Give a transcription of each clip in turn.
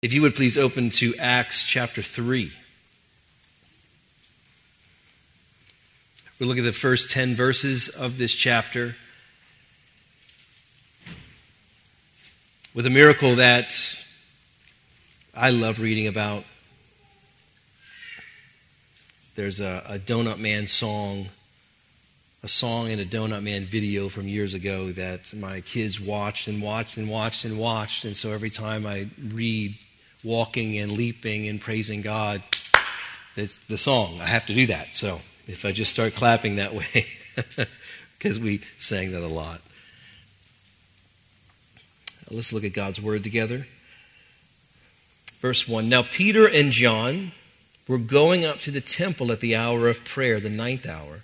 If you would please open to Acts chapter 3. We look at the first 10 verses of this chapter with a miracle that I love reading about. There's a, a Donut Man song, a song in a Donut Man video from years ago that my kids watched and watched and watched and watched. And so every time I read walking and leaping and praising God. It's the song. I have to do that. So if I just start clapping that way, because we sang that a lot. Let's look at God's word together. Verse 1 Now Peter and John were going up to the temple at the hour of prayer, the ninth hour,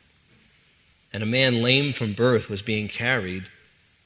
and a man lame from birth was being carried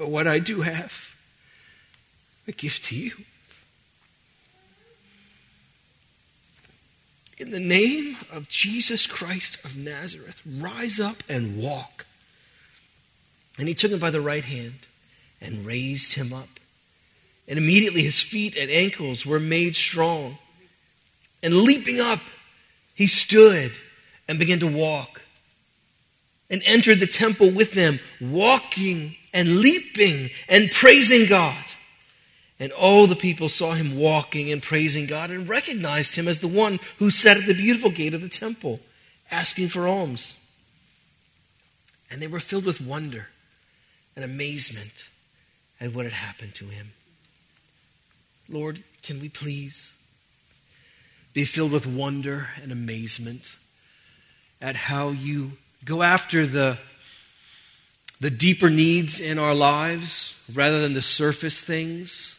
But what I do have, I give to you. In the name of Jesus Christ of Nazareth, rise up and walk. And he took him by the right hand and raised him up. And immediately his feet and ankles were made strong. And leaping up, he stood and began to walk and entered the temple with them, walking and leaping and praising God. And all the people saw him walking and praising God and recognized him as the one who sat at the beautiful gate of the temple, asking for alms. And they were filled with wonder and amazement at what had happened to him. Lord, can we please be filled with wonder and amazement at how you go after the the deeper needs in our lives rather than the surface things.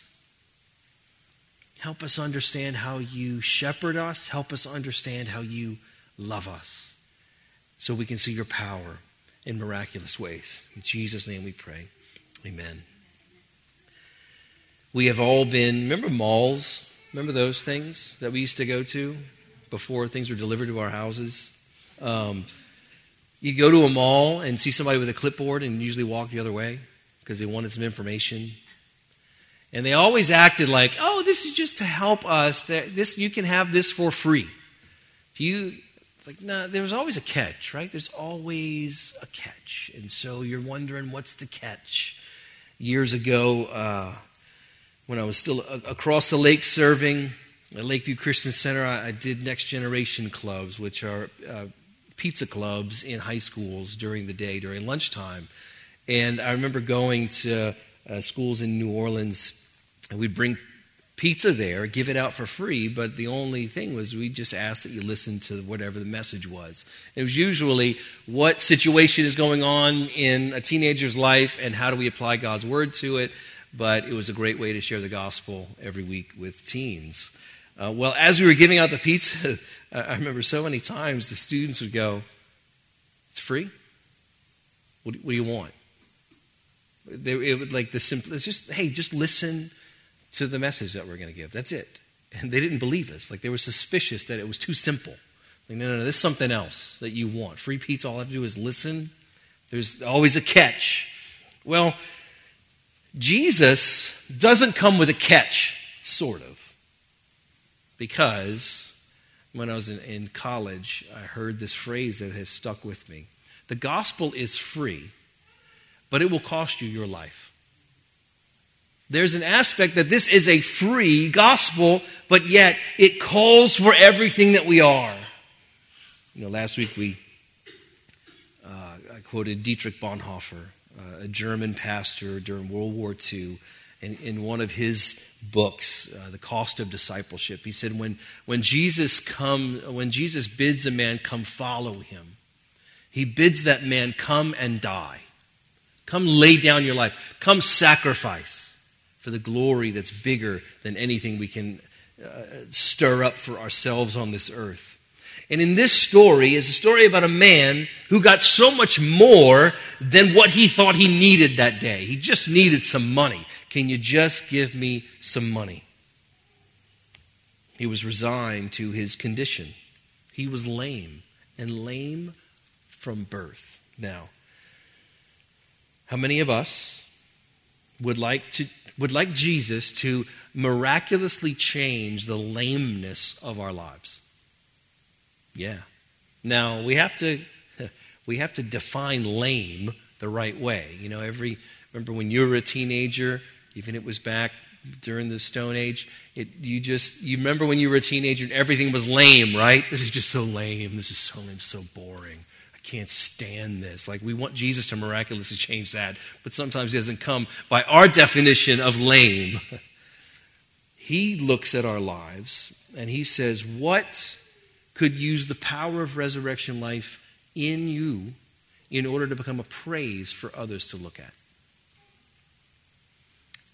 Help us understand how you shepherd us. Help us understand how you love us so we can see your power in miraculous ways. In Jesus' name we pray. Amen. We have all been, remember malls? Remember those things that we used to go to before things were delivered to our houses? Um, you go to a mall and see somebody with a clipboard and usually walk the other way because they wanted some information. And they always acted like, oh, this is just to help us. This, you can have this for free. If you, like, no, nah, there's always a catch, right? There's always a catch. And so you're wondering, what's the catch? Years ago, uh, when I was still across the lake serving at Lakeview Christian Center, I, I did Next Generation Clubs, which are uh, pizza clubs in high schools during the day, during lunchtime. And I remember going to uh, schools in New Orleans, and we'd bring pizza there, give it out for free, but the only thing was we just asked that you listen to whatever the message was. It was usually what situation is going on in a teenager's life and how do we apply God's word to it, but it was a great way to share the gospel every week with teens. Uh, well, as we were giving out the pizza, I remember so many times the students would go, It's free? What, do you want? They, it would like the simple, it's just, hey, just listen to the message that we're going to give. That's it. And they didn't believe us. Like they were suspicious that it was too simple. Like, no, no, no, this is something else that you want. Free pizza, all I have to do is listen. There's always a catch. Well, Jesus doesn't come with a catch, sort of. Because when I was in, in college, I heard this phrase that has stuck with me. The gospel is free, but it will cost you your life. There's an aspect that this is a free gospel, but yet it calls for everything that we are. You know, last week we uh, I quoted Dietrich Bonhoeffer, uh, a German pastor during World War II, in, in one of his books, uh, The Cost of Discipleship. He said, when, when, Jesus come, when Jesus bids a man come follow him, he bids that man come and die. Come lay down your life. Come sacrifice. for the glory that's bigger than anything we can uh, stir up for ourselves on this earth. And in this story is a story about a man who got so much more than what he thought he needed that day. He just needed some money. Can you just give me some money? He was resigned to his condition. He was lame, and lame from birth. Now, how many of us would like to would like Jesus to miraculously change the lameness of our lives? Yeah. Now, we have to we have to define lame the right way. You know, every remember when you were a teenager, even it was back during the Stone Age, it, you just you remember when you were a teenager and everything was lame, right? This is just so lame. This is so lame, so boring. I can't stand this. Like we want Jesus to miraculously change that, but sometimes he doesn't come by our definition of lame. he looks at our lives and he says, "What could use the power of resurrection life in you in order to become a praise for others to look at?"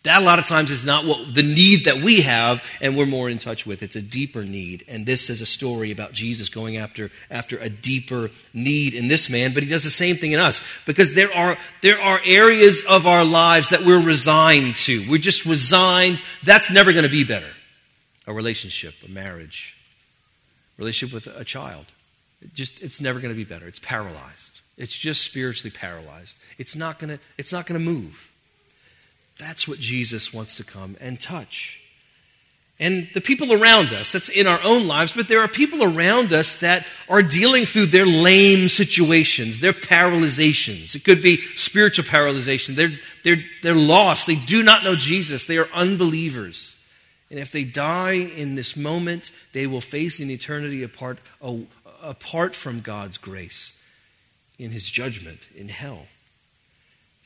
That a lot of times is not what the need that we have and we're more in touch with. It's a deeper need. And this is a story about Jesus going after, after a deeper need in this man, but he does the same thing in us. Because there are, there are areas of our lives that we're resigned to. We're just resigned. That's never going to be better. A relationship, a marriage, relationship with a child. It just it's never going to be better. It's paralyzed. It's just spiritually paralyzed. It's not going to it's not going to move. That's what Jesus wants to come and touch. And the people around us, that's in our own lives, but there are people around us that are dealing through their lame situations, their paralyzations. It could be spiritual paralyzation. They're, they're, they're lost. They do not know Jesus. They are unbelievers. And if they die in this moment, they will face an eternity apart, apart from God's grace in his judgment in hell.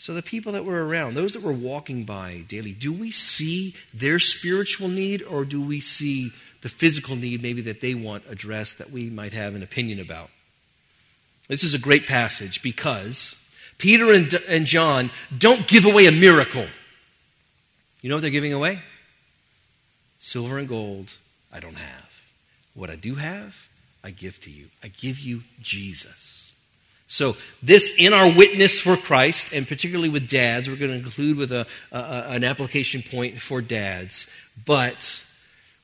So, the people that were around, those that were walking by daily, do we see their spiritual need or do we see the physical need maybe that they want addressed that we might have an opinion about? This is a great passage because Peter and, and John don't give away a miracle. You know what they're giving away? Silver and gold I don't have. What I do have, I give to you. I give you Jesus. So, this in our witness for Christ, and particularly with dads, we're going to include with a, a, an application point for dads. But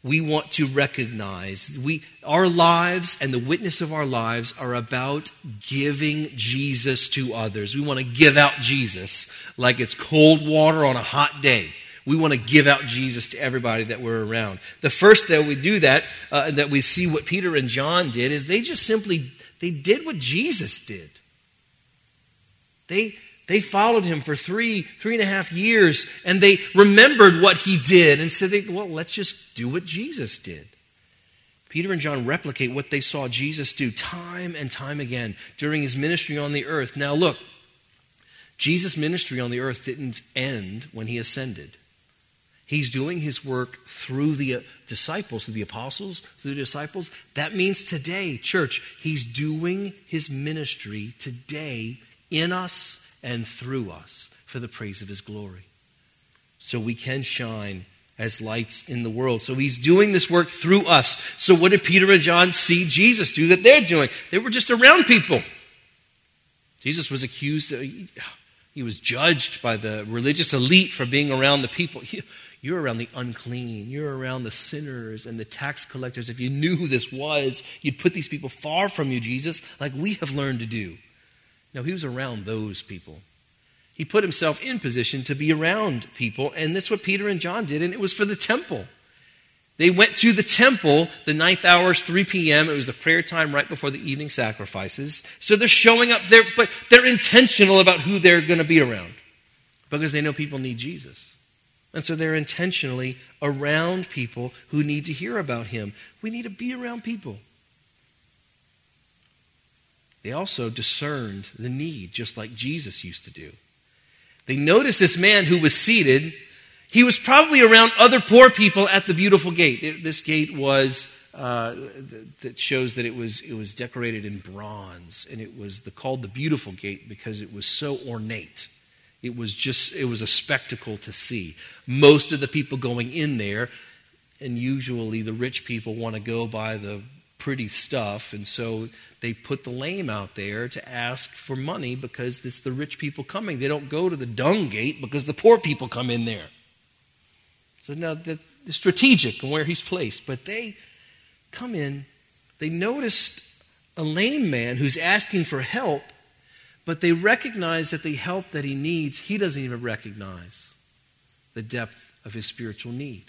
we want to recognize we, our lives and the witness of our lives are about giving Jesus to others. We want to give out Jesus like it's cold water on a hot day. We want to give out Jesus to everybody that we're around. The first that we do that, uh, that we see what Peter and John did, is they just simply they did what Jesus did. They, they followed him for three, three and a half years, and they remembered what he did and said, well, let's just do what Jesus did. Peter and John replicate what they saw Jesus do time and time again during his ministry on the earth. Now, look, Jesus' ministry on the earth didn't end when he ascended. He's doing his work through the disciples, through the apostles, through the disciples. That means today, church, he's doing his ministry today in us and through us for the praise of his glory. So we can shine as lights in the world. So he's doing this work through us. So what did Peter and John see Jesus do that they're doing? They were just around people. Jesus was accused, uh, he was judged by the religious elite for being around the people. You're around the unclean. You're around the sinners and the tax collectors. If you knew who this was, you'd put these people far from you, Jesus, like we have learned to do. He was around those people. He put himself in position to be around people, and that's what Peter and John did, and it was for the temple. They went to the temple, the ninth hours, 3 p.m. It was the prayer time right before the evening sacrifices. So they're showing up there, but they're intentional about who they're going to be around because they know people need Jesus. And so they're intentionally around people who need to hear about him. We need to be around people. They also discerned the need, just like Jesus used to do. They noticed this man who was seated. He was probably around other poor people at the beautiful gate. It, this gate was uh, that shows that it was it was decorated in bronze, and it was the, called the beautiful gate because it was so ornate. It was just, it was a spectacle to see. Most of the people going in there, and usually the rich people want to go by the pretty stuff, and so they put the lame out there to ask for money because it's the rich people coming. They don't go to the dung gate because the poor people come in there. So now the, the strategic and where he's placed, but they come in. They noticed a lame man who's asking for help, but they recognize that the help that he needs, he doesn't even recognize the depth of his spiritual need.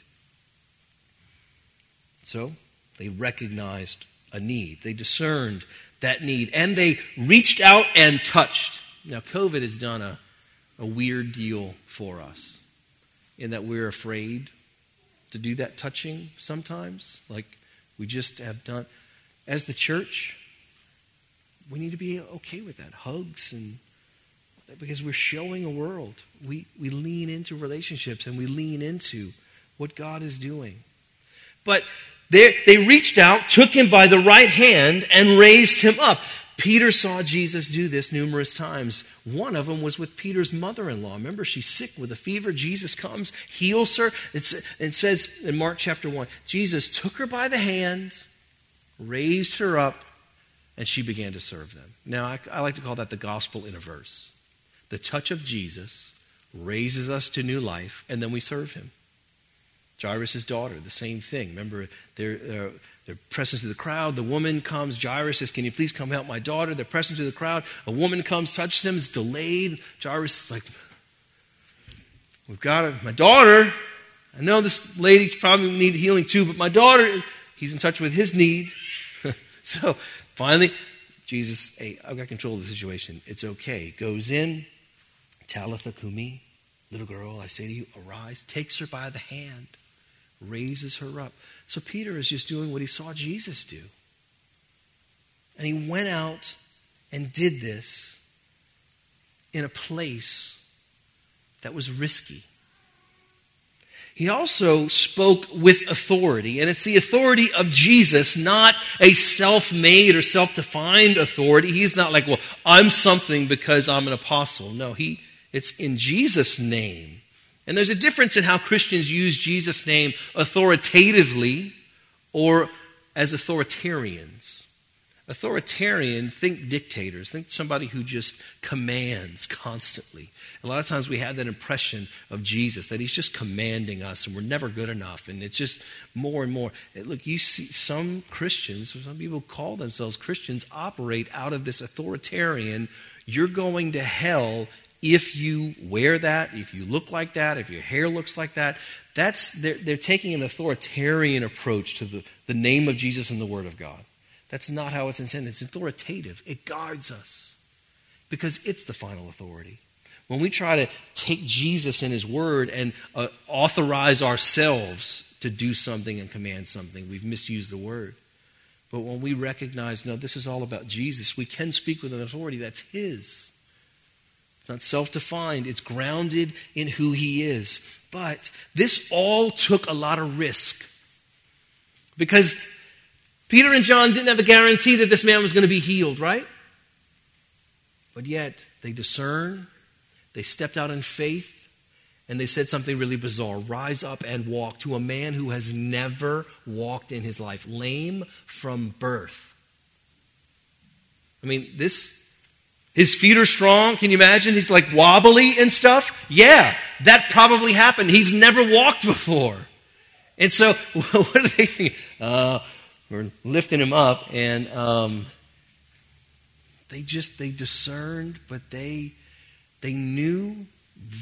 So they recognized a need. They discerned that need and they reached out and touched. Now, COVID has done a, a weird deal for us in that we're afraid to do that touching sometimes. Like we just have done. As the church, we need to be okay with that. Hugs and because we're showing a world. We, we lean into relationships and we lean into what God is doing. But they, they reached out, took him by the right hand, and raised him up. Peter saw Jesus do this numerous times. One of them was with Peter's mother in law. Remember, she's sick with a fever. Jesus comes, heals her. It's, it says in Mark chapter 1 Jesus took her by the hand, raised her up, and she began to serve them. Now, I, I like to call that the gospel in a verse. The touch of Jesus raises us to new life, and then we serve him. Jairus' daughter, the same thing. Remember, they're, they're pressing through the crowd. The woman comes. Jairus says, Can you please come help my daughter? They're pressing through the crowd. A woman comes, touches him. It's delayed. Jairus is like, We've got it. My daughter, I know this lady probably need healing too, but my daughter, he's in touch with his need. so finally, Jesus, hey, I've got control of the situation. It's okay. Goes in, Talitha Kumi, little girl, I say to you, arise, takes her by the hand raises her up. So Peter is just doing what he saw Jesus do. And he went out and did this in a place that was risky. He also spoke with authority, and it's the authority of Jesus, not a self made or self defined authority. He's not like, well, I'm something because I'm an apostle. No, he, it's in Jesus' name and there's a difference in how Christians use Jesus' name authoritatively or as authoritarians. Authoritarian, think dictators, think somebody who just commands constantly. A lot of times we have that impression of Jesus, that he's just commanding us and we're never good enough. And it's just more and more. Look, you see some Christians, some people call themselves Christians, operate out of this authoritarian, you're going to hell if you wear that, if you look like that, if your hair looks like that, that's they're, they're taking an authoritarian approach to the, the name of Jesus and the Word of God. That's not how it's intended. It's authoritative. It guards us because it's the final authority. When we try to take Jesus and His Word and uh, authorize ourselves to do something and command something, we've misused the Word. But when we recognize, no, this is all about Jesus, we can speak with an authority that's His not self defined, it's grounded in who he is. But this all took a lot of risk. Because Peter and John didn't have a guarantee that this man was going to be healed, right? But yet, they discerned, they stepped out in faith, and they said something really bizarre rise up and walk to a man who has never walked in his life, lame from birth. I mean, this his feet are strong. Can you imagine? He's like wobbly and stuff. Yeah, that probably happened. He's never walked before. And so, what do they think? Uh, we're lifting him up, and um, they just they discerned, but they they knew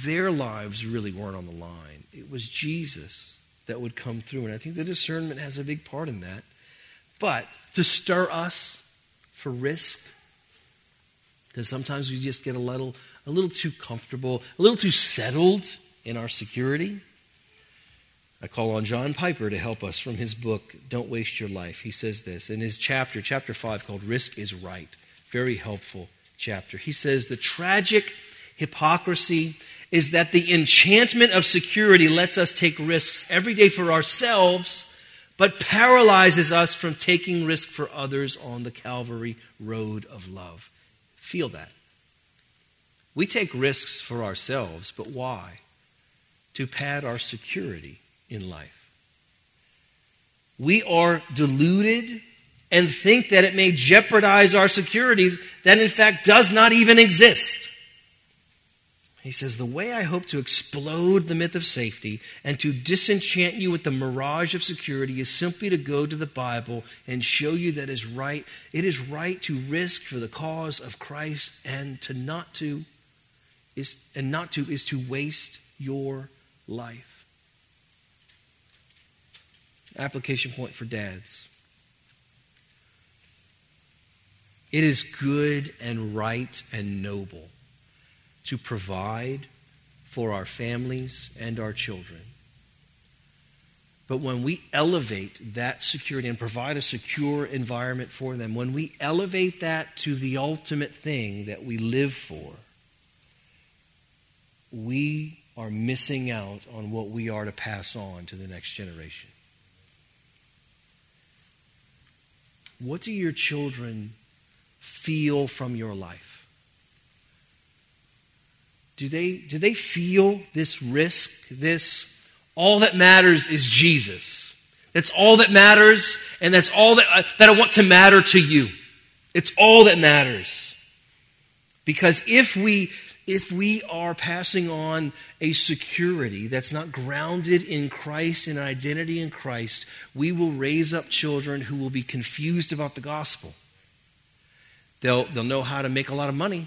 their lives really weren't on the line. It was Jesus that would come through, and I think the discernment has a big part in that. But to stir us for risk because sometimes we just get a little, a little too comfortable, a little too settled in our security. I call on John Piper to help us from his book, Don't Waste Your Life. He says this in his chapter, chapter 5, called Risk is Right. Very helpful chapter. He says, The tragic hypocrisy is that the enchantment of security lets us take risks every day for ourselves, but paralyzes us from taking risk for others on the Calvary road of love. Feel that. We take risks for ourselves, but why? To pad our security in life. We are deluded and think that it may jeopardize our security that in fact does not even exist. He says, The way I hope to explode the myth of safety and to disenchant you with the mirage of security is simply to go to the Bible and show you that is right. It is right to risk for the cause of Christ and to not to is and not to is to waste your life. Application point for dads. It is good and right and noble to provide for our families and our children. But when we elevate that security and provide a secure environment for them, when we elevate that to the ultimate thing that we live for, we are missing out on what we are to pass on to the next generation. What do your children feel from your life? Do they, do they feel this risk, this all that matters is Jesus? That's all that matters, and that's all that I, that I want to matter to you. It's all that matters. Because if we if we are passing on a security that's not grounded in Christ and identity in Christ, we will raise up children who will be confused about the gospel. They'll, they'll know how to make a lot of money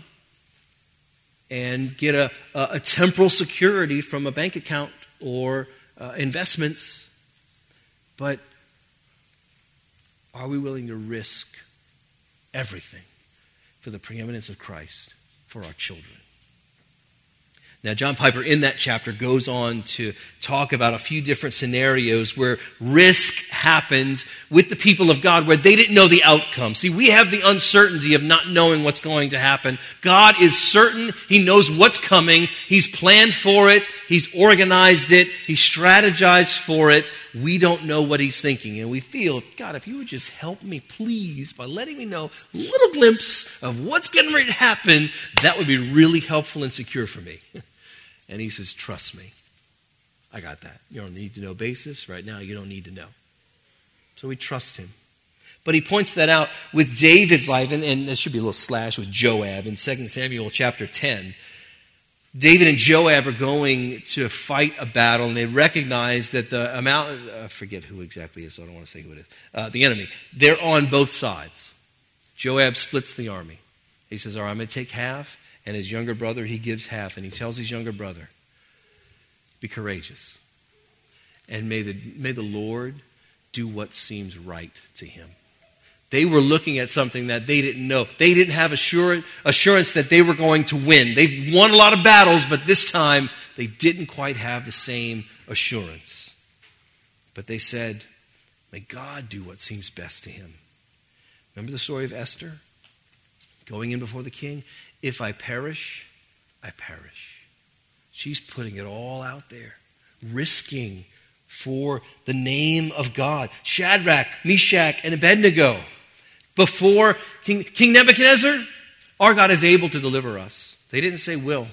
and get a, a, temporal security from a bank account or uh, investments. But are we willing to risk everything for the preeminence of Christ for our children? Now, John Piper in that chapter goes on to talk about a few different scenarios where risk happened with the people of God where they didn't know the outcome. See, we have the uncertainty of not knowing what's going to happen. God is certain. He knows what's coming. He's planned for it. He's organized it. He strategized for it. We don't know what He's thinking. And we feel, God, if you would just help me, please, by letting me know a little glimpse of what's getting ready to happen, that would be really helpful and secure for me. And he says, Trust me. I got that. You don't need to know basis. Right now, you don't need to know. So we trust him. But he points that out with David's life, and, and there should be a little slash with Joab in 2 Samuel chapter 10. David and Joab are going to fight a battle, and they recognize that the amount, I forget who exactly is, so I don't want to say who it is, uh, the enemy, they're on both sides. Joab splits the army. He says, All right, I'm going to take half, and his younger brother, he gives half. And he tells his younger brother, Be courageous. And may the, may the Lord do what seems right to him. They were looking at something that they didn't know. They didn't have assurance, assurance that they were going to win. They've won a lot of battles, but this time they didn't quite have the same assurance. But they said, May God do what seems best to him. Remember the story of Esther? Going in before the king? If I perish, I perish. She's putting it all out there, risking for the name of God. Shadrach, Meshach, and Abednego. Before King, King Nebuchadnezzar, our God is able to deliver us. They didn't say will.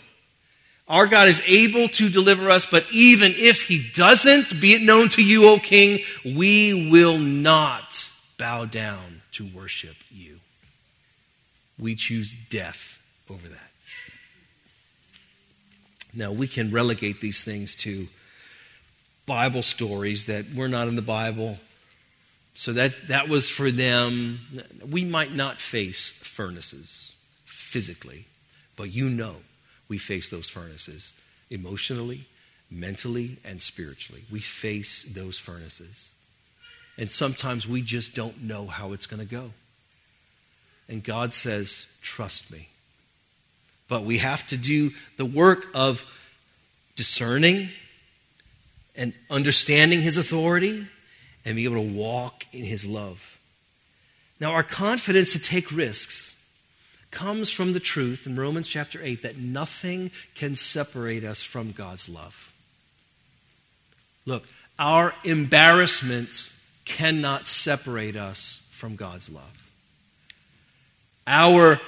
Our God is able to deliver us, but even if He doesn't, be it known to you, O King, we will not bow down to worship you. We choose death over that. Now, we can relegate these things to Bible stories that were not in the Bible. So that, that was for them. We might not face furnaces physically, but you know we face those furnaces emotionally, mentally, and spiritually. We face those furnaces. And sometimes we just don't know how it's going to go. And God says, Trust me. But we have to do the work of discerning and understanding his authority and be able to walk in his love. Now, our confidence to take risks comes from the truth in Romans chapter 8 that nothing can separate us from God's love. Look, our embarrassment cannot separate us from God's love. Our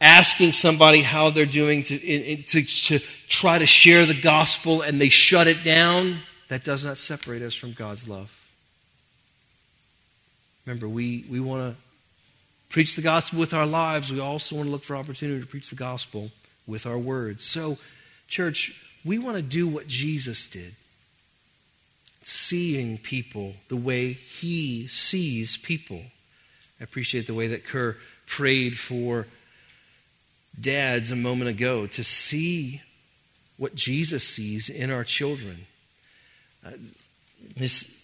asking somebody how they're doing to, in, in, to, to try to share the gospel and they shut it down, that does not separate us from God's love. Remember, we, we want to preach the gospel with our lives. We also want to look for opportunity to preach the gospel with our words. So, church, we want to do what Jesus did seeing people the way he sees people. I appreciate the way that Kerr prayed for dads a moment ago to see what Jesus sees in our children. Uh, this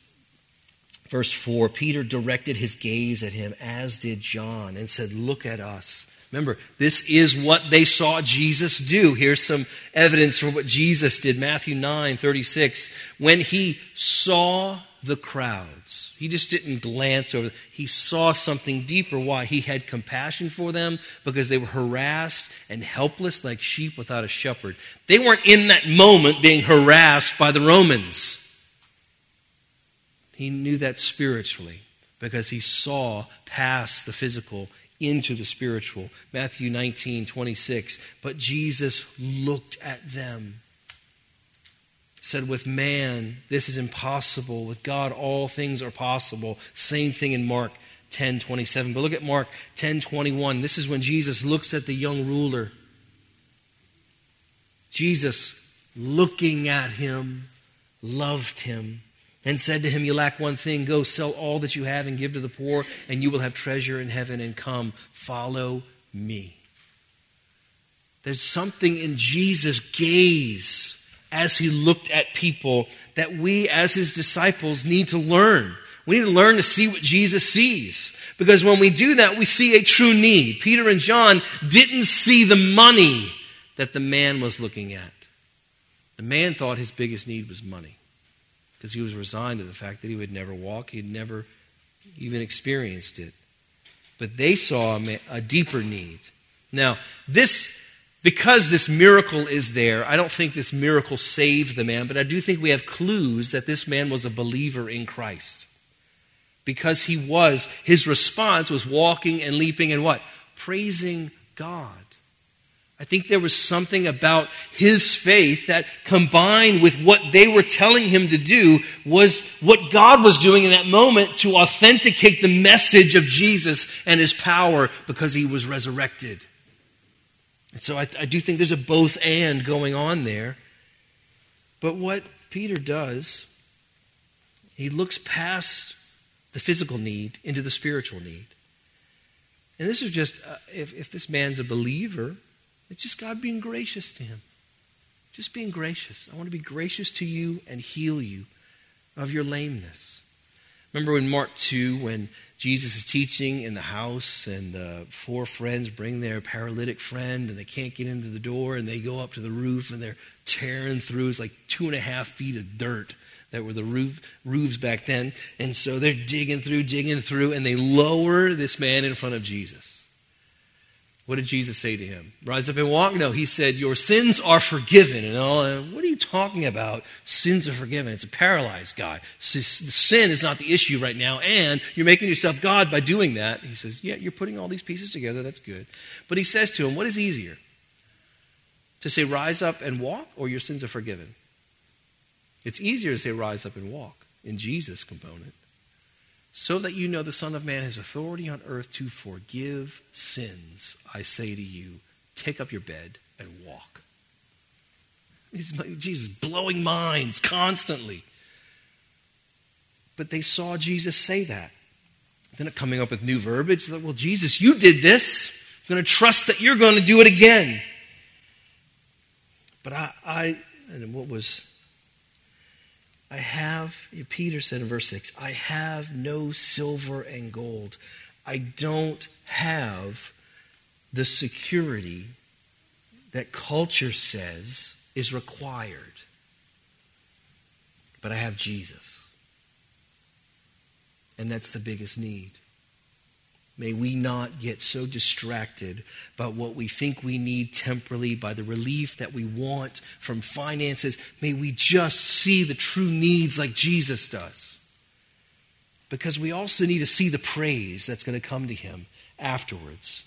verse 4 Peter directed his gaze at him, as did John, and said, Look at us. Remember, this is what they saw Jesus do. Here's some evidence for what Jesus did. Matthew 9 36. When he saw the crowds, he just didn't glance over. He saw something deeper. Why? He had compassion for them because they were harassed and helpless like sheep without a shepherd. They weren't in that moment being harassed by the Romans. He knew that spiritually because he saw past the physical into the spiritual. Matthew 19, 26. But Jesus looked at them. Said, with man, this is impossible. With God, all things are possible. Same thing in Mark 10, 27. But look at Mark 10, 21. This is when Jesus looks at the young ruler. Jesus, looking at him, loved him and said to him, You lack one thing. Go sell all that you have and give to the poor, and you will have treasure in heaven. And come, follow me. There's something in Jesus' gaze as he looked at people that we, as his disciples, need to learn. We need to learn to see what Jesus sees. Because when we do that, we see a true need. Peter and John didn't see the money that the man was looking at. The man thought his biggest need was money because he was resigned to the fact that he would never walk, he'd never even experienced it. But they saw a, a deeper need. Now, this because this miracle is there, I don't think this miracle saved the man, but I do think we have clues that this man was a believer in Christ. Because he was, his response was walking and leaping and what? Praising God. I think there was something about his faith that combined with what they were telling him to do was what God was doing in that moment to authenticate the message of Jesus and his power because he was resurrected. And so I, I do think there's a both and going on there. But what Peter does, he looks past the physical need into the spiritual need. And this is just, uh, if, if this man's a believer, it's just God being gracious to him. Just being gracious. I want to be gracious to you and heal you of your lameness. Remember in Mark 2 when Jesus is teaching in the house and the four friends bring their paralytic friend and they can't get into the door and they go up to the roof and they're tearing through. It's like two and a half feet of dirt that were the roof, roofs back then. And so they're digging through, digging through, and they lower this man in front of Jesus. What did Jesus say to him? Rise up and walk? No, he said, Your sins are forgiven. And all, uh, what are you talking about? Sins are forgiven. It's a paralyzed guy. Sin is not the issue right now, and you're making yourself God by doing that. He says, Yeah, you're putting all these pieces together. That's good. But he says to him, What is easier? To say, Rise up and walk, or your sins are forgiven? It's easier to say, Rise up and walk in Jesus' component so that you know the Son of Man has authority on earth to forgive sins, I say to you, take up your bed and walk. Jesus blowing minds constantly. But they saw Jesus say that. Then coming up with new verbiage, like, well, Jesus, you did this. I'm going to trust that you're going to do it again. But I, I and what was I have, Peter said in verse 6, I have no silver and gold. I don't have the security that culture says is required. But I have Jesus. And that's the biggest need. May we not get so distracted by what we think we need temporally, by the relief that we want from finances. May we just see the true needs like Jesus does. Because we also need to see the praise that's going to come to him afterwards.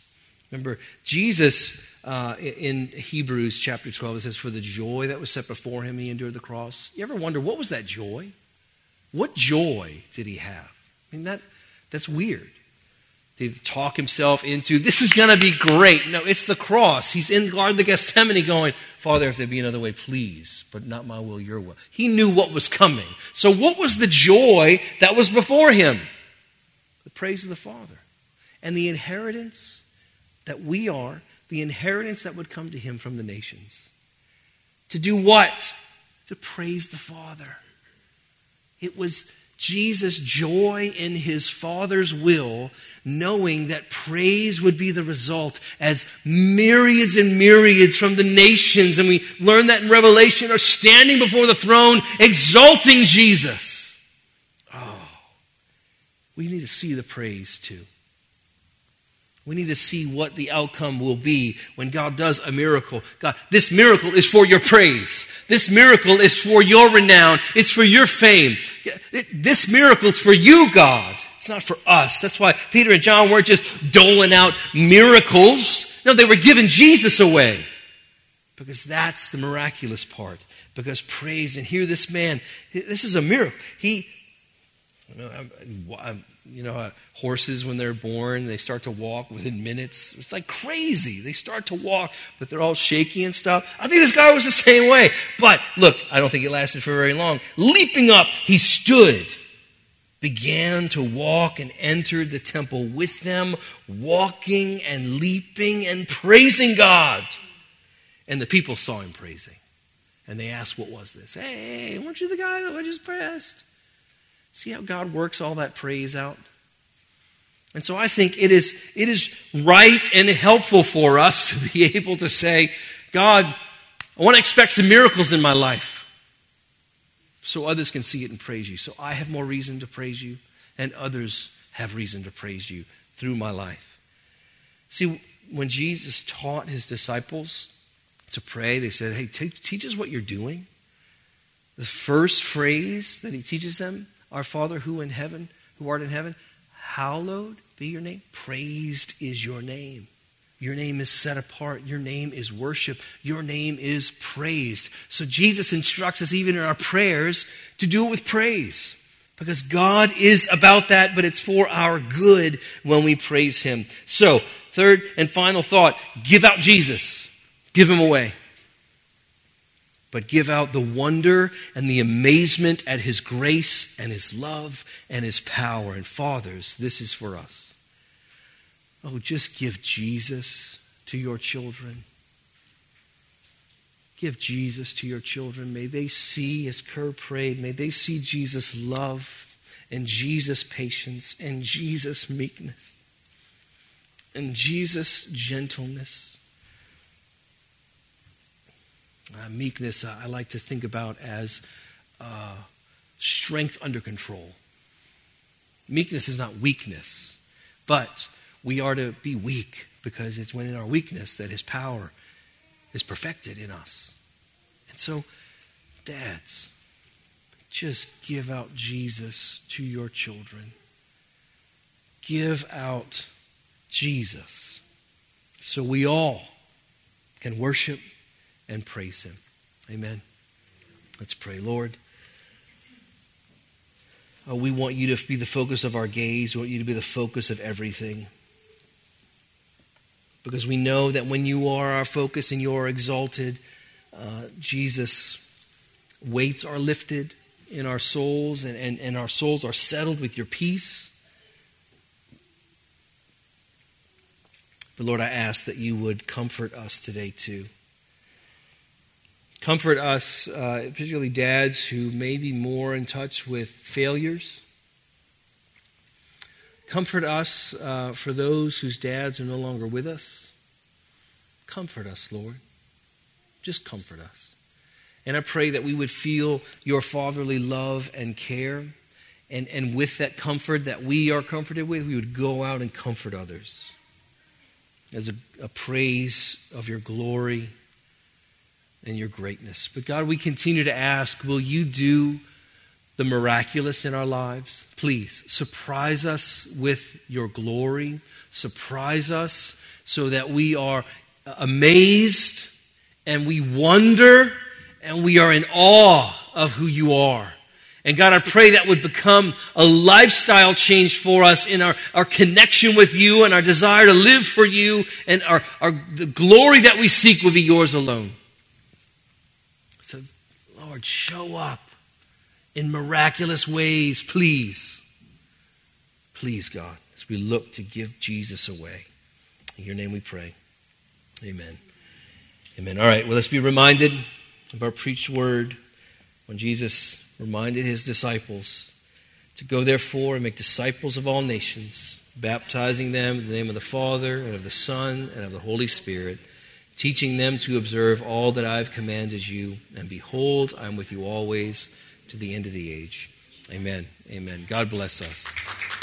Remember, Jesus uh, in Hebrews chapter 12, it says, For the joy that was set before him, he endured the cross. You ever wonder, what was that joy? What joy did he have? I mean, that, that's weird. He talk himself into, this is going to be great? No, it's the cross. He's in the Garden of Gethsemane going, Father, if there be another way, please, but not my will, your will. He knew what was coming. So, what was the joy that was before him? The praise of the Father and the inheritance that we are, the inheritance that would come to him from the nations. To do what? To praise the Father. It was Jesus' joy in his Father's will, knowing that praise would be the result as myriads and myriads from the nations, and we learn that in Revelation, are standing before the throne exalting Jesus. Oh, we need to see the praise too. We need to see what the outcome will be when God does a miracle. God, this miracle is for your praise. This miracle is for your renown. It's for your fame. This miracle is for you, God. It's not for us. That's why Peter and John weren't just doling out miracles. No, they were giving Jesus away. Because that's the miraculous part. Because praise and hear this man. This is a miracle. He, you know, uh, horses when they're born, they start to walk within minutes. It's like crazy. They start to walk, but they're all shaky and stuff. I think this guy was the same way. But look, I don't think it lasted for very long. Leaping up, he stood, began to walk, and entered the temple with them, walking and leaping and praising God. And the people saw him praising. And they asked, What was this? Hey, weren't you the guy that I just praised? See how God works all that praise out? And so I think it is, it is right and helpful for us to be able to say, God, I want to expect some miracles in my life so others can see it and praise you. So I have more reason to praise you, and others have reason to praise you through my life. See, when Jesus taught his disciples to pray, they said, Hey, t- teach us what you're doing. The first phrase that he teaches them our Father who in heaven, who art in heaven, hallowed be your name. Praised is your name. Your name is set apart. Your name is worship. Your name is praised. So Jesus instructs us, even in our prayers, to do it with praise. Because God is about that, but it's for our good when we praise Him. So, third and final thought give out Jesus, give Him away but give out the wonder and the amazement at His grace and His love and His power. And fathers, this is for us. Oh, just give Jesus to your children. Give Jesus to your children. May they see, as Kerr prayed, may they see Jesus' love and Jesus' patience and Jesus' meekness and Jesus' gentleness uh, meekness, uh, I like to think about as uh, strength under control. Meekness is not weakness, but we are to be weak because it's when in our weakness that His power is perfected in us. And so, dads, just give out Jesus to your children. Give out Jesus so we all can worship and praise Him. Amen. Let's pray. Lord, oh, we want you to be the focus of our gaze. We want you to be the focus of everything. Because we know that when you are our focus and you are exalted, uh, Jesus, weights are lifted in our souls and, and, and our souls are settled with your peace. But Lord, I ask that you would comfort us today too. Comfort us, uh, particularly dads who may be more in touch with failures. Comfort us uh, for those whose dads are no longer with us. Comfort us, Lord. Just comfort us. And I pray that we would feel your fatherly love and care. And, and with that comfort that we are comforted with, we would go out and comfort others as a, a praise of your glory and your greatness. But God, we continue to ask, will you do the miraculous in our lives? Please surprise us with your glory. Surprise us so that we are amazed and we wonder and we are in awe of who you are. And God, I pray that would become a lifestyle change for us in our, our connection with you and our desire to live for you and our, our, the glory that we seek will be yours alone. So, Lord, show up in miraculous ways, please. Please, God, as we look to give Jesus away. In your name we pray. Amen. Amen. All right, well, let's be reminded of our preached word when Jesus reminded his disciples to go, therefore, and make disciples of all nations, baptizing them in the name of the Father, and of the Son, and of the Holy Spirit, teaching them to observe all that I have commanded you. And behold, I am with you always to the end of the age. Amen. Amen. God bless us.